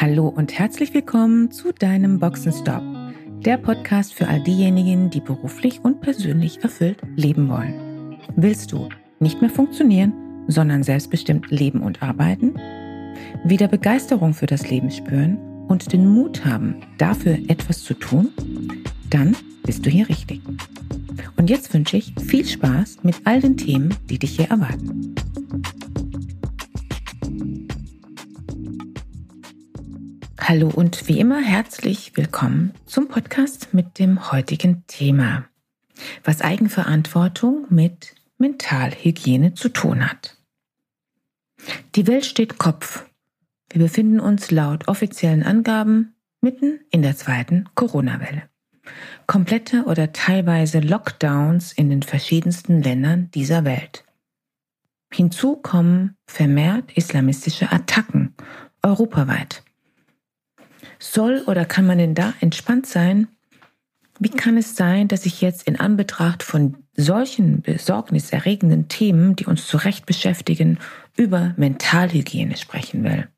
Hallo und herzlich willkommen zu deinem Boxenstopp, der Podcast für all diejenigen, die beruflich und persönlich erfüllt leben wollen. Willst du nicht mehr funktionieren, sondern selbstbestimmt leben und arbeiten? Wieder Begeisterung für das Leben spüren und den Mut haben, dafür etwas zu tun? Dann bist du hier richtig. Und jetzt wünsche ich viel Spaß mit all den Themen, die dich hier erwarten. Hallo und wie immer herzlich willkommen zum Podcast mit dem heutigen Thema, was Eigenverantwortung mit Mentalhygiene zu tun hat. Die Welt steht Kopf. Wir befinden uns laut offiziellen Angaben mitten in der zweiten Corona-Welle. Komplette oder teilweise Lockdowns in den verschiedensten Ländern dieser Welt. Hinzu kommen vermehrt islamistische Attacken europaweit. Soll oder kann man denn da entspannt sein? Wie kann es sein, dass ich jetzt in Anbetracht von solchen besorgniserregenden Themen, die uns zu Recht beschäftigen, über Mentalhygiene sprechen will?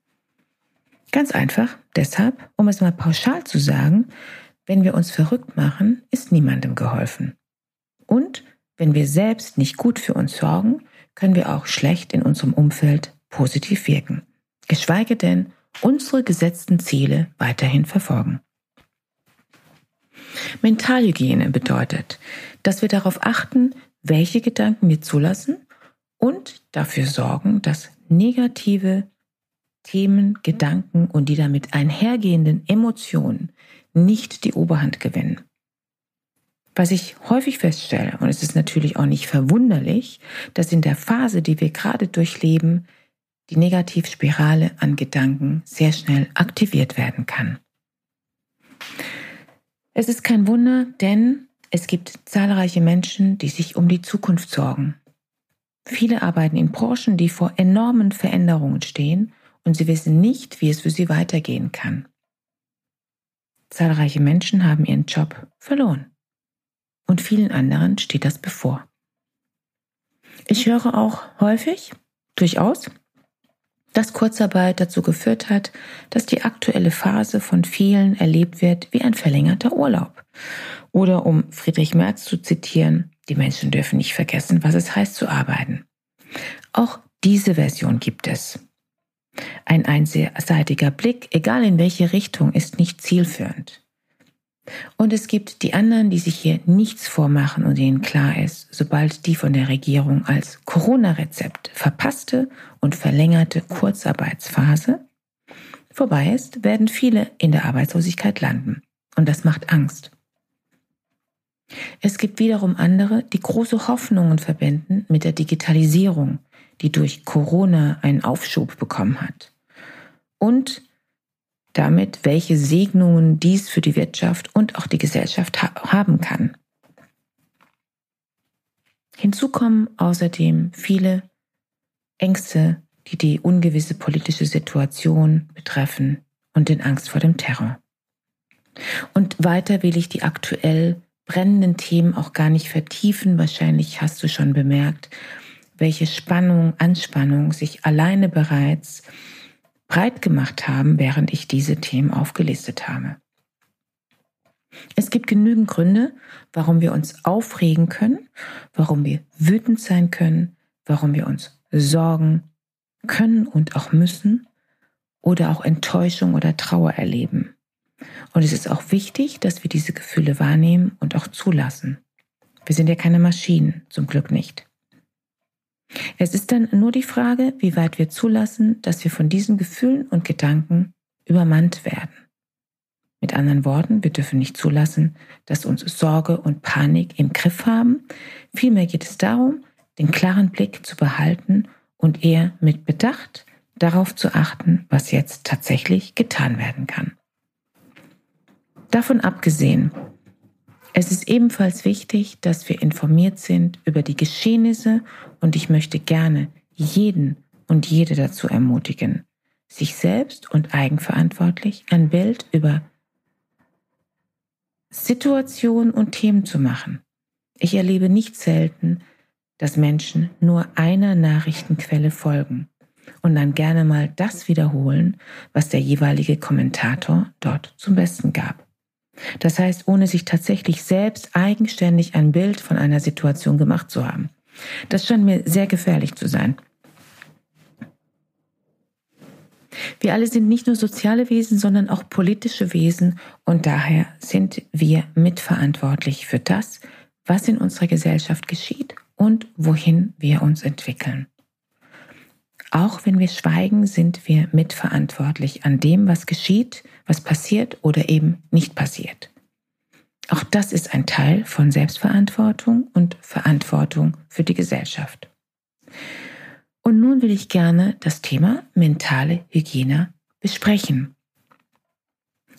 Ganz einfach deshalb, um es mal pauschal zu sagen, wenn wir uns verrückt machen, ist niemandem geholfen. Und wenn wir selbst nicht gut für uns sorgen, können wir auch schlecht in unserem Umfeld positiv wirken. Geschweige denn unsere gesetzten Ziele weiterhin verfolgen. Mentalhygiene bedeutet, dass wir darauf achten, welche Gedanken wir zulassen und dafür sorgen, dass negative Themen, Gedanken und die damit einhergehenden Emotionen nicht die Oberhand gewinnen. Was ich häufig feststelle, und es ist natürlich auch nicht verwunderlich, dass in der Phase, die wir gerade durchleben, die Negativspirale an Gedanken sehr schnell aktiviert werden kann. Es ist kein Wunder, denn es gibt zahlreiche Menschen, die sich um die Zukunft sorgen. Viele arbeiten in Branchen, die vor enormen Veränderungen stehen und sie wissen nicht, wie es für sie weitergehen kann. Zahlreiche Menschen haben ihren Job verloren und vielen anderen steht das bevor. Ich höre auch häufig, durchaus, dass Kurzarbeit dazu geführt hat, dass die aktuelle Phase von vielen erlebt wird wie ein verlängerter Urlaub. Oder um Friedrich Merz zu zitieren, die Menschen dürfen nicht vergessen, was es heißt zu arbeiten. Auch diese Version gibt es. Ein einseitiger Blick, egal in welche Richtung, ist nicht zielführend. Und es gibt die anderen, die sich hier nichts vormachen und denen klar ist, sobald die von der Regierung als Corona-Rezept verpasste und verlängerte Kurzarbeitsphase vorbei ist, werden viele in der Arbeitslosigkeit landen. Und das macht Angst. Es gibt wiederum andere, die große Hoffnungen verbinden mit der Digitalisierung, die durch Corona einen Aufschub bekommen hat. Und damit, welche Segnungen dies für die Wirtschaft und auch die Gesellschaft ha haben kann. Hinzu kommen außerdem viele Ängste, die die ungewisse politische Situation betreffen und den Angst vor dem Terror. Und weiter will ich die aktuell brennenden Themen auch gar nicht vertiefen. Wahrscheinlich hast du schon bemerkt, welche Spannung, Anspannung sich alleine bereits breit gemacht haben, während ich diese Themen aufgelistet habe. Es gibt genügend Gründe, warum wir uns aufregen können, warum wir wütend sein können, warum wir uns sorgen können und auch müssen oder auch Enttäuschung oder Trauer erleben. Und es ist auch wichtig, dass wir diese Gefühle wahrnehmen und auch zulassen. Wir sind ja keine Maschinen, zum Glück nicht. Es ist dann nur die Frage, wie weit wir zulassen, dass wir von diesen Gefühlen und Gedanken übermannt werden. Mit anderen Worten, wir dürfen nicht zulassen, dass uns Sorge und Panik im Griff haben. Vielmehr geht es darum, den klaren Blick zu behalten und eher mit Bedacht darauf zu achten, was jetzt tatsächlich getan werden kann. Davon abgesehen es ist ebenfalls wichtig, dass wir informiert sind über die Geschehnisse und ich möchte gerne jeden und jede dazu ermutigen, sich selbst und eigenverantwortlich ein Bild über Situationen und Themen zu machen. Ich erlebe nicht selten, dass Menschen nur einer Nachrichtenquelle folgen und dann gerne mal das wiederholen, was der jeweilige Kommentator dort zum Besten gab. Das heißt, ohne sich tatsächlich selbst eigenständig ein Bild von einer Situation gemacht zu haben. Das scheint mir sehr gefährlich zu sein. Wir alle sind nicht nur soziale Wesen, sondern auch politische Wesen und daher sind wir mitverantwortlich für das, was in unserer Gesellschaft geschieht und wohin wir uns entwickeln. Auch wenn wir schweigen, sind wir mitverantwortlich an dem, was geschieht, was passiert oder eben nicht passiert. Auch das ist ein Teil von Selbstverantwortung und Verantwortung für die Gesellschaft. Und nun will ich gerne das Thema mentale Hygiene besprechen.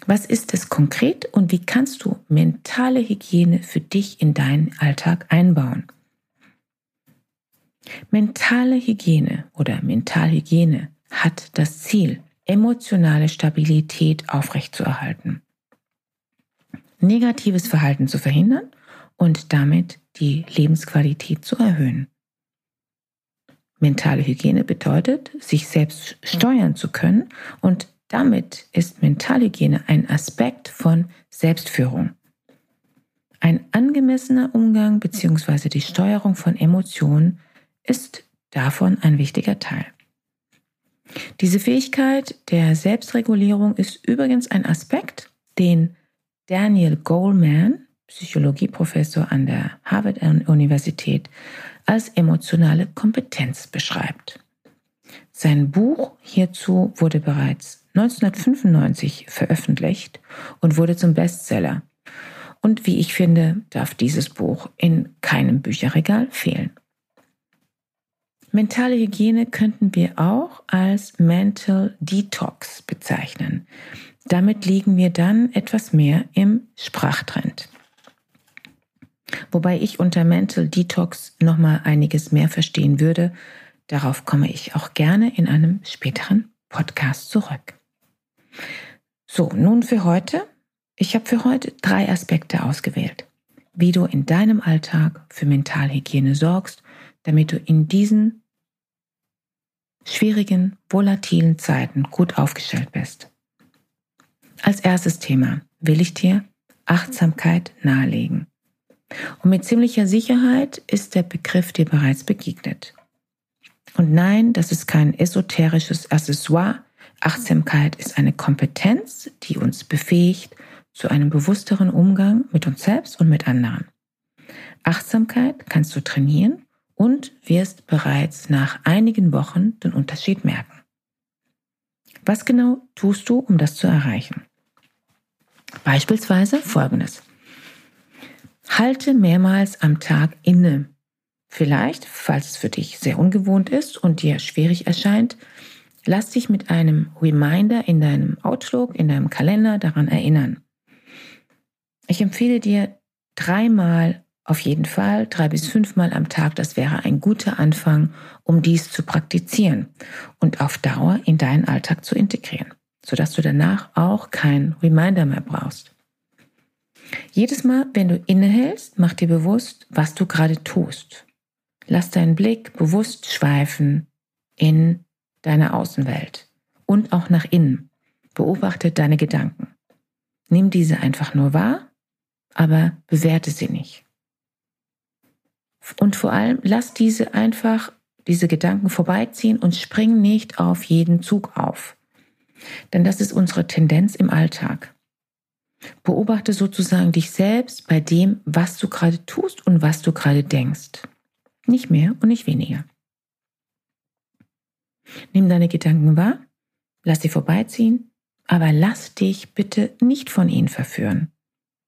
Was ist es konkret und wie kannst du mentale Hygiene für dich in deinen Alltag einbauen? Mentale Hygiene oder Mentalhygiene hat das Ziel, emotionale Stabilität aufrechtzuerhalten, negatives Verhalten zu verhindern und damit die Lebensqualität zu erhöhen. Mentale Hygiene bedeutet, sich selbst steuern zu können und damit ist Mentalhygiene ein Aspekt von Selbstführung. Ein angemessener Umgang bzw. die Steuerung von Emotionen ist davon ein wichtiger Teil. Diese Fähigkeit der Selbstregulierung ist übrigens ein Aspekt, den Daniel Goleman, Psychologieprofessor an der Harvard-Universität, als emotionale Kompetenz beschreibt. Sein Buch hierzu wurde bereits 1995 veröffentlicht und wurde zum Bestseller. Und wie ich finde, darf dieses Buch in keinem Bücherregal fehlen. Mentale Hygiene könnten wir auch als Mental Detox bezeichnen. Damit liegen wir dann etwas mehr im Sprachtrend. Wobei ich unter Mental Detox nochmal einiges mehr verstehen würde. Darauf komme ich auch gerne in einem späteren Podcast zurück. So, nun für heute. Ich habe für heute drei Aspekte ausgewählt, wie du in deinem Alltag für Mentalhygiene sorgst, damit du in diesen schwierigen, volatilen Zeiten gut aufgestellt bist. Als erstes Thema will ich dir Achtsamkeit nahelegen. Und mit ziemlicher Sicherheit ist der Begriff dir bereits begegnet. Und nein, das ist kein esoterisches Accessoire. Achtsamkeit ist eine Kompetenz, die uns befähigt zu einem bewussteren Umgang mit uns selbst und mit anderen. Achtsamkeit kannst du trainieren und wirst bereits nach einigen Wochen den Unterschied merken. Was genau tust du, um das zu erreichen? Beispielsweise folgendes. Halte mehrmals am Tag inne. Vielleicht, falls es für dich sehr ungewohnt ist und dir schwierig erscheint, lass dich mit einem Reminder in deinem Outlook, in deinem Kalender daran erinnern. Ich empfehle dir dreimal auf jeden Fall drei bis fünfmal am Tag, das wäre ein guter Anfang, um dies zu praktizieren und auf Dauer in deinen Alltag zu integrieren, sodass du danach auch kein Reminder mehr brauchst. Jedes Mal, wenn du innehältst, mach dir bewusst, was du gerade tust. Lass deinen Blick bewusst schweifen in deine Außenwelt und auch nach innen. Beobachte deine Gedanken. Nimm diese einfach nur wahr, aber bewerte sie nicht. Und vor allem lass diese einfach, diese Gedanken vorbeiziehen und spring nicht auf jeden Zug auf. Denn das ist unsere Tendenz im Alltag. Beobachte sozusagen dich selbst bei dem, was du gerade tust und was du gerade denkst. Nicht mehr und nicht weniger. Nimm deine Gedanken wahr, lass sie vorbeiziehen, aber lass dich bitte nicht von ihnen verführen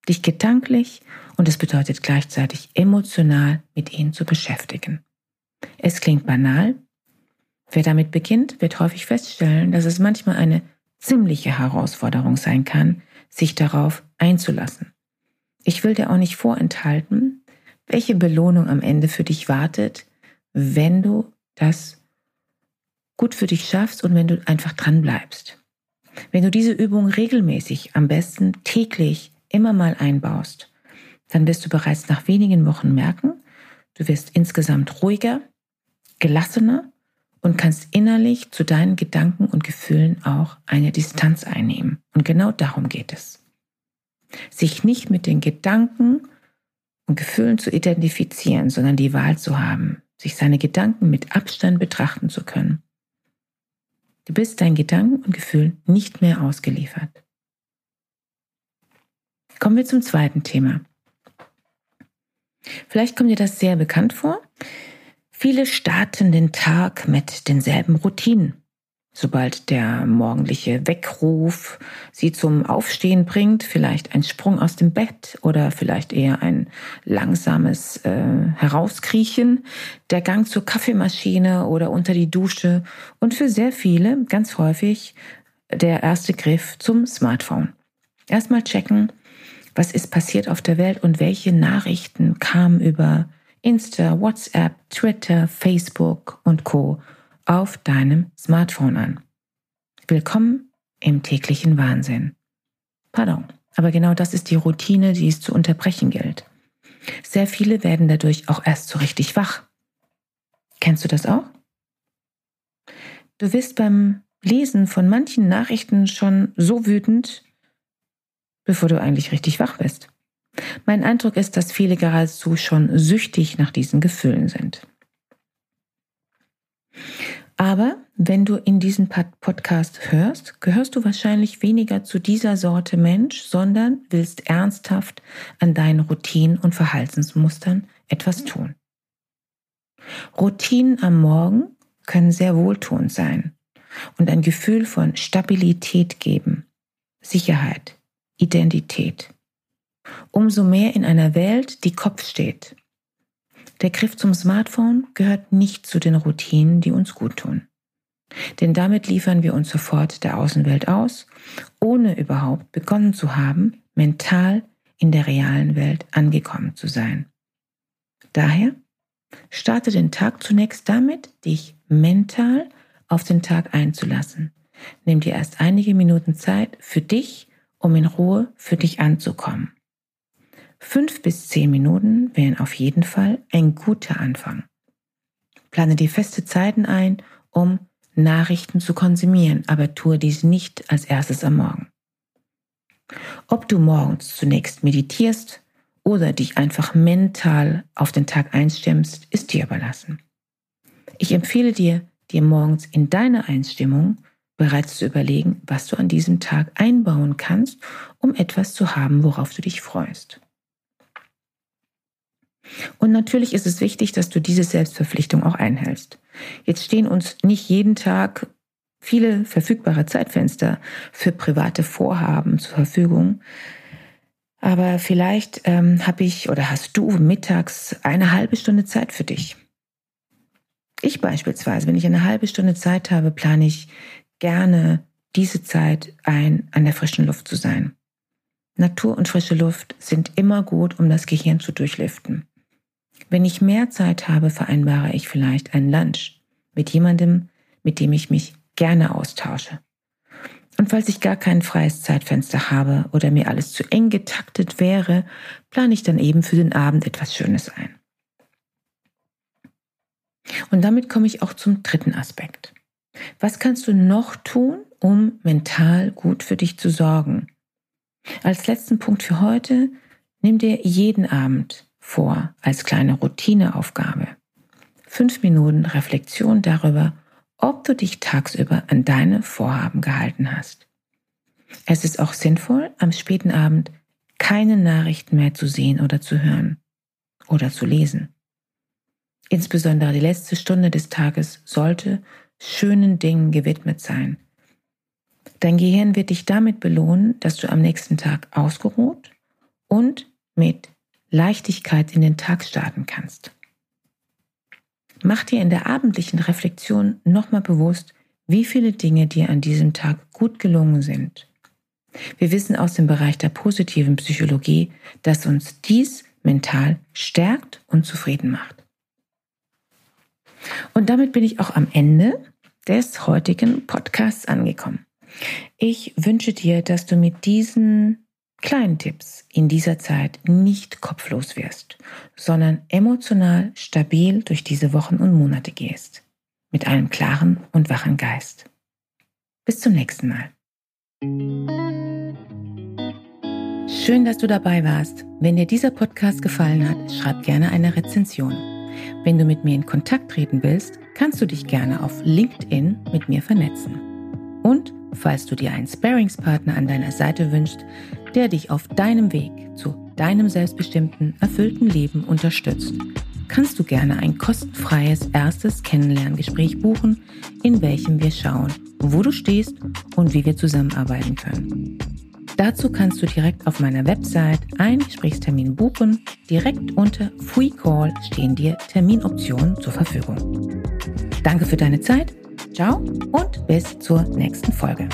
dich gedanklich und es bedeutet gleichzeitig emotional mit ihnen zu beschäftigen. Es klingt banal. Wer damit beginnt, wird häufig feststellen, dass es manchmal eine ziemliche Herausforderung sein kann, sich darauf einzulassen. Ich will dir auch nicht vorenthalten, welche Belohnung am Ende für dich wartet, wenn du das gut für dich schaffst und wenn du einfach dran bleibst. Wenn du diese Übung regelmäßig, am besten täglich immer mal einbaust, dann wirst du bereits nach wenigen Wochen merken, du wirst insgesamt ruhiger, gelassener und kannst innerlich zu deinen Gedanken und Gefühlen auch eine Distanz einnehmen. Und genau darum geht es. Sich nicht mit den Gedanken und Gefühlen zu identifizieren, sondern die Wahl zu haben, sich seine Gedanken mit Abstand betrachten zu können. Du bist deinen Gedanken und Gefühlen nicht mehr ausgeliefert. Kommen wir zum zweiten Thema. Vielleicht kommt dir das sehr bekannt vor. Viele starten den Tag mit denselben Routinen. Sobald der morgendliche Weckruf sie zum Aufstehen bringt, vielleicht ein Sprung aus dem Bett oder vielleicht eher ein langsames äh, Herauskriechen, der Gang zur Kaffeemaschine oder unter die Dusche und für sehr viele ganz häufig der erste Griff zum Smartphone. Erstmal checken, was ist passiert auf der Welt und welche Nachrichten kamen über Insta, WhatsApp, Twitter, Facebook und Co auf deinem Smartphone an. Willkommen im täglichen Wahnsinn. Pardon, aber genau das ist die Routine, die es zu unterbrechen gilt. Sehr viele werden dadurch auch erst so richtig wach. Kennst du das auch? Du wirst beim Lesen von manchen Nachrichten schon so wütend, bevor du eigentlich richtig wach bist. Mein Eindruck ist, dass viele geradezu schon süchtig nach diesen Gefühlen sind. Aber wenn du in diesen Podcast hörst, gehörst du wahrscheinlich weniger zu dieser Sorte Mensch, sondern willst ernsthaft an deinen Routinen und Verhaltensmustern etwas tun. Routinen am Morgen können sehr wohltuend sein und ein Gefühl von Stabilität geben, Sicherheit, Identität. Umso mehr in einer Welt, die Kopf steht der Griff zum Smartphone gehört nicht zu den Routinen, die uns gut tun. Denn damit liefern wir uns sofort der Außenwelt aus, ohne überhaupt begonnen zu haben, mental in der realen Welt angekommen zu sein. Daher starte den Tag zunächst damit, dich mental auf den Tag einzulassen. Nimm dir erst einige Minuten Zeit für dich, um in Ruhe für dich anzukommen. Fünf bis zehn Minuten wären auf jeden Fall ein guter Anfang. Plane dir feste Zeiten ein, um Nachrichten zu konsumieren, aber tue dies nicht als erstes am Morgen. Ob du morgens zunächst meditierst oder dich einfach mental auf den Tag einstimmst, ist dir überlassen. Ich empfehle dir, dir morgens in deine Einstimmung bereits zu überlegen, was du an diesem Tag einbauen kannst, um etwas zu haben, worauf du dich freust. Und natürlich ist es wichtig, dass du diese Selbstverpflichtung auch einhältst. Jetzt stehen uns nicht jeden Tag viele verfügbare Zeitfenster für private Vorhaben zur Verfügung. Aber vielleicht ähm, habe ich oder hast du mittags eine halbe Stunde Zeit für dich. Ich beispielsweise, wenn ich eine halbe Stunde Zeit habe, plane ich gerne diese Zeit ein, an der frischen Luft zu sein. Natur und frische Luft sind immer gut, um das Gehirn zu durchlüften. Wenn ich mehr Zeit habe, vereinbare ich vielleicht einen Lunch mit jemandem, mit dem ich mich gerne austausche. Und falls ich gar kein freies Zeitfenster habe oder mir alles zu eng getaktet wäre, plane ich dann eben für den Abend etwas Schönes ein. Und damit komme ich auch zum dritten Aspekt. Was kannst du noch tun, um mental gut für dich zu sorgen? Als letzten Punkt für heute, nimm dir jeden Abend vor als kleine Routineaufgabe. Fünf Minuten Reflexion darüber, ob du dich tagsüber an deine Vorhaben gehalten hast. Es ist auch sinnvoll, am späten Abend keine Nachrichten mehr zu sehen oder zu hören oder zu lesen. Insbesondere die letzte Stunde des Tages sollte schönen Dingen gewidmet sein. Dein Gehirn wird dich damit belohnen, dass du am nächsten Tag ausgeruht und mit Leichtigkeit in den Tag starten kannst. Mach dir in der abendlichen Reflexion nochmal bewusst, wie viele Dinge dir an diesem Tag gut gelungen sind. Wir wissen aus dem Bereich der positiven Psychologie, dass uns dies mental stärkt und zufrieden macht. Und damit bin ich auch am Ende des heutigen Podcasts angekommen. Ich wünsche dir, dass du mit diesen kleinen Tipps in dieser Zeit nicht kopflos wirst, sondern emotional stabil durch diese Wochen und Monate gehst. mit einem klaren und wachen Geist. Bis zum nächsten Mal. Schön, dass du dabei warst. Wenn dir dieser Podcast gefallen hat, schreib gerne eine Rezension. Wenn du mit mir in Kontakt treten willst, kannst du dich gerne auf LinkedIn mit mir vernetzen. Und falls du dir einen Sparingspartner an deiner Seite wünschst, der dich auf deinem Weg zu deinem selbstbestimmten, erfüllten Leben unterstützt, kannst du gerne ein kostenfreies erstes Kennenlerngespräch buchen, in welchem wir schauen, wo du stehst und wie wir zusammenarbeiten können. Dazu kannst du direkt auf meiner Website einen Gesprächstermin buchen. Direkt unter Free Call stehen dir Terminoptionen zur Verfügung. Danke für deine Zeit. Ciao und bis zur nächsten Folge.